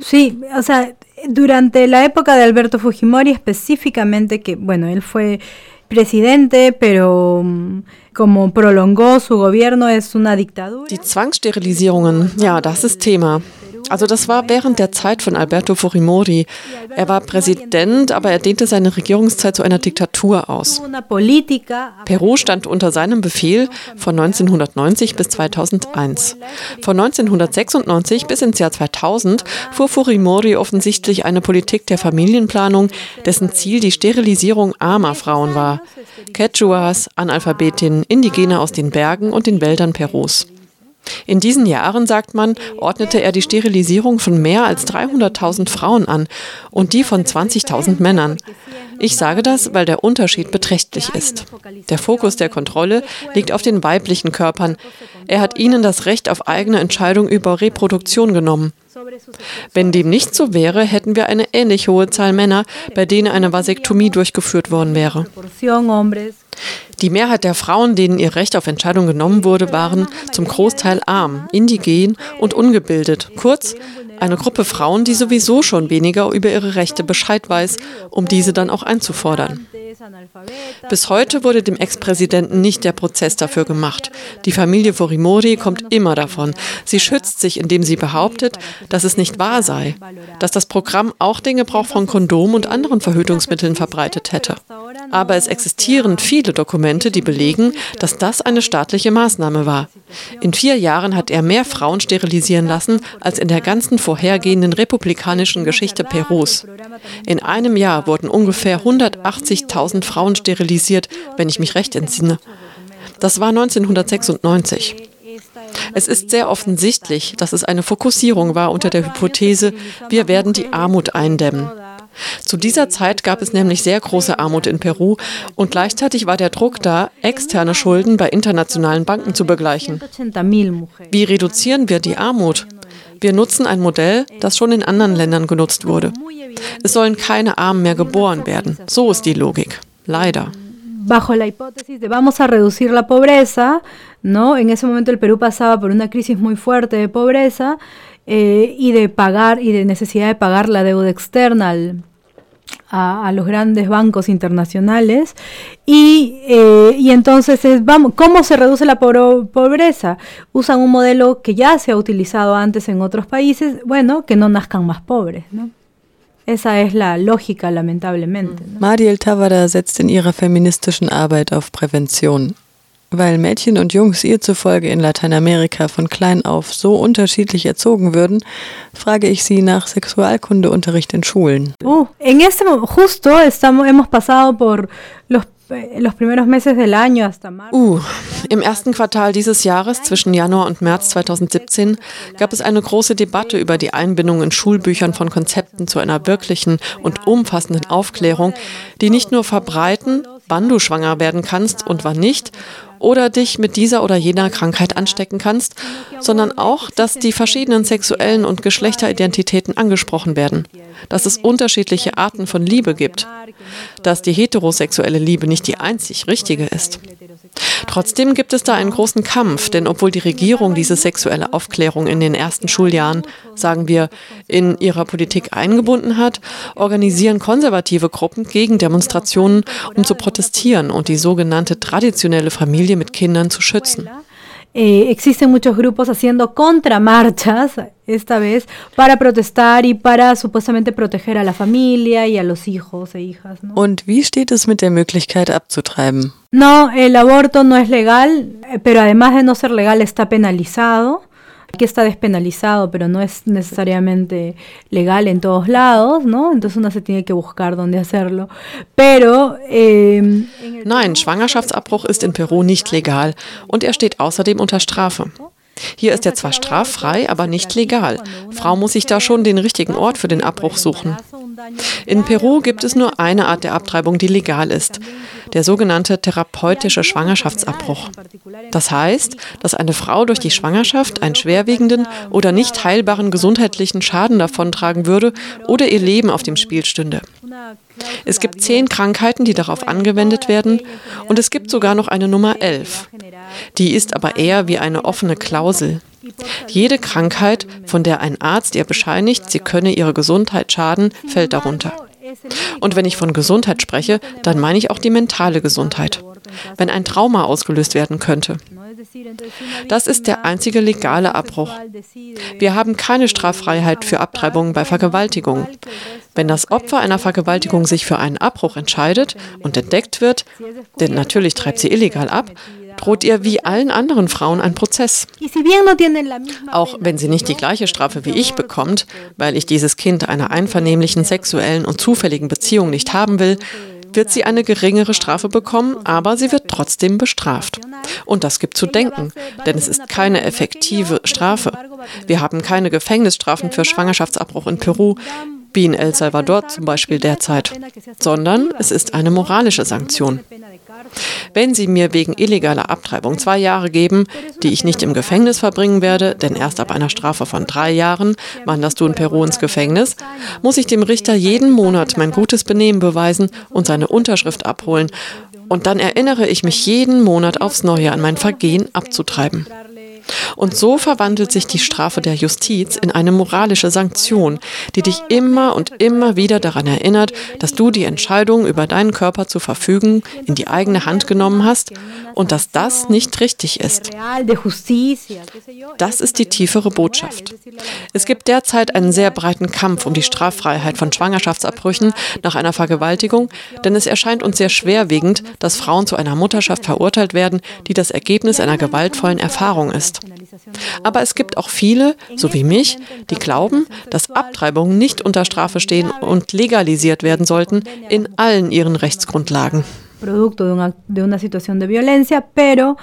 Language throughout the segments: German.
Sí, o sea, durante la época de Alberto Fujimori específicamente, que bueno, él fue presidente, pero mm, como prolongó su gobierno, es una dictadura. Die Zwangssterilisierungen, ja, das ist Thema. Also das war während der Zeit von Alberto Fujimori. Er war Präsident, aber er dehnte seine Regierungszeit zu einer Diktatur aus. Peru stand unter seinem Befehl von 1990 bis 2001. Von 1996 bis ins Jahr 2000 fuhr Fujimori offensichtlich eine Politik der Familienplanung, dessen Ziel die Sterilisierung armer Frauen war. Quechuas, Analphabetinnen, Indigene aus den Bergen und den Wäldern Perus. In diesen Jahren, sagt man, ordnete er die Sterilisierung von mehr als 300.000 Frauen an und die von 20.000 Männern. Ich sage das, weil der Unterschied beträchtlich ist. Der Fokus der Kontrolle liegt auf den weiblichen Körpern. Er hat ihnen das Recht auf eigene Entscheidung über Reproduktion genommen. Wenn dem nicht so wäre, hätten wir eine ähnlich hohe Zahl Männer, bei denen eine Vasektomie durchgeführt worden wäre. Die Mehrheit der Frauen, denen ihr Recht auf Entscheidung genommen wurde, waren zum Großteil arm, indigen und ungebildet. Kurz, eine Gruppe Frauen, die sowieso schon weniger über ihre Rechte Bescheid weiß, um diese dann auch einzufordern. Bis heute wurde dem Ex-Präsidenten nicht der Prozess dafür gemacht. Die Familie Forimori kommt immer davon. Sie schützt sich, indem sie behauptet, dass es nicht wahr sei, dass das Programm auch den Gebrauch von Kondomen und anderen Verhütungsmitteln verbreitet hätte. Aber es existieren viele Dokumente, die belegen, dass das eine staatliche Maßnahme war. In vier Jahren hat er mehr Frauen sterilisieren lassen als in der ganzen vorhergehenden republikanischen Geschichte Perus. In einem Jahr wurden ungefähr 180.000 Frauen sterilisiert, wenn ich mich recht entsinne. Das war 1996. Es ist sehr offensichtlich, dass es eine Fokussierung war unter der Hypothese, wir werden die Armut eindämmen. Zu dieser Zeit gab es nämlich sehr große Armut in Peru und gleichzeitig war der Druck da, externe Schulden bei internationalen Banken zu begleichen. Wie reduzieren wir die Armut? Wir nutzen ein Modell, das schon in anderen Ländern genutzt wurde. Es sollen keine Armen mehr geboren werden. So ist die Logik. Leider. bajo la hipótesis de vamos a reducir la pobreza, ¿no? En ese momento el Perú pasaba por una crisis muy fuerte de pobreza eh, y de pagar y de necesidad de pagar la deuda externa al, a, los grandes bancos internacionales y, eh, y entonces es, vamos, ¿cómo se reduce la pobreza? Usan un modelo que ya se ha utilizado antes en otros países, bueno, que no nazcan más pobres, ¿no? Esa es la lógica, lamentablemente. Mariel Tavada setzt in ihrer feministischen Arbeit auf Prävention. Weil Mädchen und Jungs ihr zufolge in Lateinamerika von klein auf so unterschiedlich erzogen würden, frage ich sie nach Sexualkundeunterricht in Schulen. Uh, en este justo estamos, hemos pasado por los. Uh, im ersten Quartal dieses Jahres, zwischen Januar und März 2017, gab es eine große Debatte über die Einbindung in Schulbüchern von Konzepten zu einer wirklichen und umfassenden Aufklärung, die nicht nur verbreiten, wann du schwanger werden kannst und wann nicht, oder dich mit dieser oder jener Krankheit anstecken kannst, sondern auch, dass die verschiedenen sexuellen und Geschlechteridentitäten angesprochen werden, dass es unterschiedliche Arten von Liebe gibt, dass die heterosexuelle Liebe nicht die einzig richtige ist. Trotzdem gibt es da einen großen Kampf, denn obwohl die Regierung diese sexuelle Aufklärung in den ersten Schuljahren, sagen wir, in ihrer Politik eingebunden hat, organisieren konservative Gruppen gegen Demonstrationen, um zu protestieren und die sogenannte traditionelle Familie mit Kindern zu schützen. Eh, existen muchos grupos haciendo contramarchas, esta vez, para protestar y para supuestamente proteger a la familia y a los hijos e hijas. ¿no? Und wie steht es mit der Möglichkeit abzutreiben? No, el aborto no es legal, eh, pero además de no ser legal está penalizado. Aquí está despenalizado, pero no es necesariamente legal en todos lados, ¿no? Entonces uno se tiene que buscar dónde hacerlo. Pero eh, Nein, Schwangerschaftsabbruch ist in Peru nicht legal und er steht außerdem unter Strafe. Hier ist er zwar straffrei, aber nicht legal. Frau muss sich da schon den richtigen Ort für den Abbruch suchen. In Peru gibt es nur eine Art der Abtreibung, die legal ist, der sogenannte therapeutische Schwangerschaftsabbruch. Das heißt, dass eine Frau durch die Schwangerschaft einen schwerwiegenden oder nicht heilbaren gesundheitlichen Schaden davontragen würde oder ihr Leben auf dem Spiel stünde. Es gibt zehn Krankheiten, die darauf angewendet werden und es gibt sogar noch eine Nummer elf. Die ist aber eher wie eine offene Klausel. Jede Krankheit, von der ein Arzt ihr bescheinigt, sie könne ihre Gesundheit schaden, fällt darunter. Und wenn ich von Gesundheit spreche, dann meine ich auch die mentale Gesundheit. Wenn ein Trauma ausgelöst werden könnte. Das ist der einzige legale Abbruch. Wir haben keine Straffreiheit für Abtreibungen bei Vergewaltigung. Wenn das Opfer einer Vergewaltigung sich für einen Abbruch entscheidet und entdeckt wird, denn natürlich treibt sie illegal ab, droht ihr wie allen anderen Frauen ein Prozess. Auch wenn sie nicht die gleiche Strafe wie ich bekommt, weil ich dieses Kind einer einvernehmlichen sexuellen und zufälligen Beziehung nicht haben will, wird sie eine geringere Strafe bekommen, aber sie wird trotzdem bestraft. Und das gibt zu denken, denn es ist keine effektive Strafe. Wir haben keine Gefängnisstrafen für Schwangerschaftsabbruch in Peru, wie in El Salvador zum Beispiel derzeit, sondern es ist eine moralische Sanktion. Wenn Sie mir wegen illegaler Abtreibung zwei Jahre geben, die ich nicht im Gefängnis verbringen werde, denn erst ab einer Strafe von drei Jahren wanderst du in Peru ins Gefängnis, muss ich dem Richter jeden Monat mein gutes Benehmen beweisen und seine Unterschrift abholen. Und dann erinnere ich mich jeden Monat aufs Neue an mein Vergehen abzutreiben. Und so verwandelt sich die Strafe der Justiz in eine moralische Sanktion, die dich immer und immer wieder daran erinnert, dass du die Entscheidung über deinen Körper zu verfügen in die eigene Hand genommen hast und dass das nicht richtig ist. Das ist die tiefere Botschaft. Es gibt derzeit einen sehr breiten Kampf um die Straffreiheit von Schwangerschaftsabbrüchen nach einer Vergewaltigung, denn es erscheint uns sehr schwerwiegend, dass Frauen zu einer Mutterschaft verurteilt werden, die das Ergebnis einer gewaltvollen Erfahrung ist. Aber es gibt auch viele, so wie mich, die glauben, dass Abtreibungen nicht unter Strafe stehen und legalisiert werden sollten in allen ihren Rechtsgrundlagen. Producto de una, de una situación de violencia, pero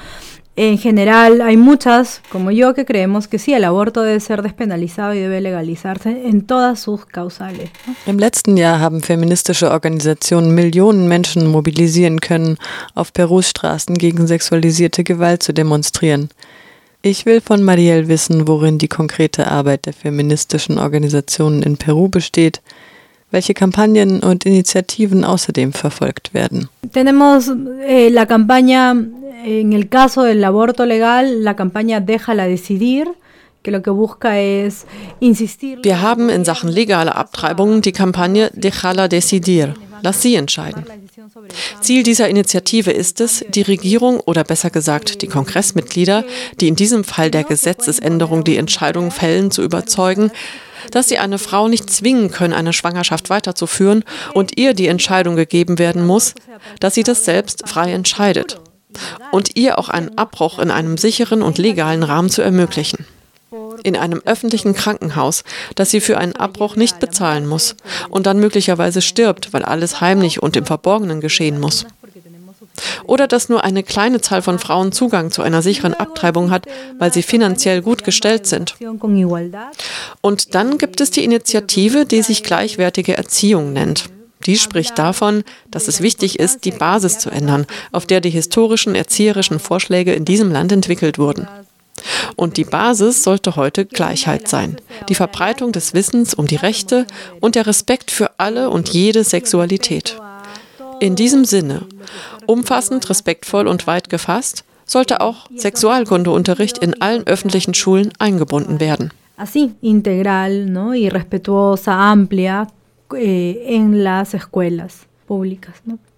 en general hay muchas, como yo, que creemos que sí, el aborto debe ser despenalizado y debe legalizarse en todas sus causales. Im letzten Jahr haben feministische Organisationen Millionen Menschen mobilisieren können, auf Perus Straßen gegen sexualisierte Gewalt zu demonstrieren. Ich will von Marielle wissen, worin die konkrete Arbeit der feministischen Organisationen in Peru besteht, welche Kampagnen und Initiativen außerdem verfolgt werden. Tenemos eh, la campaña en el caso del aborto legal, la campaña Déjala decidir. Wir haben in Sachen legale Abtreibungen die Kampagne Déjala decidir. Lass sie entscheiden. Ziel dieser Initiative ist es, die Regierung oder besser gesagt die Kongressmitglieder, die in diesem Fall der Gesetzesänderung die Entscheidung fällen, zu überzeugen, dass sie eine Frau nicht zwingen können, eine Schwangerschaft weiterzuführen und ihr die Entscheidung gegeben werden muss, dass sie das selbst frei entscheidet und ihr auch einen Abbruch in einem sicheren und legalen Rahmen zu ermöglichen in einem öffentlichen Krankenhaus, das sie für einen Abbruch nicht bezahlen muss und dann möglicherweise stirbt, weil alles heimlich und im Verborgenen geschehen muss. Oder dass nur eine kleine Zahl von Frauen Zugang zu einer sicheren Abtreibung hat, weil sie finanziell gut gestellt sind. Und dann gibt es die Initiative, die sich gleichwertige Erziehung nennt. Die spricht davon, dass es wichtig ist, die Basis zu ändern, auf der die historischen erzieherischen Vorschläge in diesem Land entwickelt wurden. Und die Basis sollte heute Gleichheit sein, die Verbreitung des Wissens um die Rechte und der Respekt für alle und jede Sexualität. In diesem Sinne, umfassend, respektvoll und weit gefasst, sollte auch Sexualkundeunterricht in allen öffentlichen Schulen eingebunden werden. Así, integral ¿no? y respetuosa, amplia eh, en las escuelas públicas. ¿no?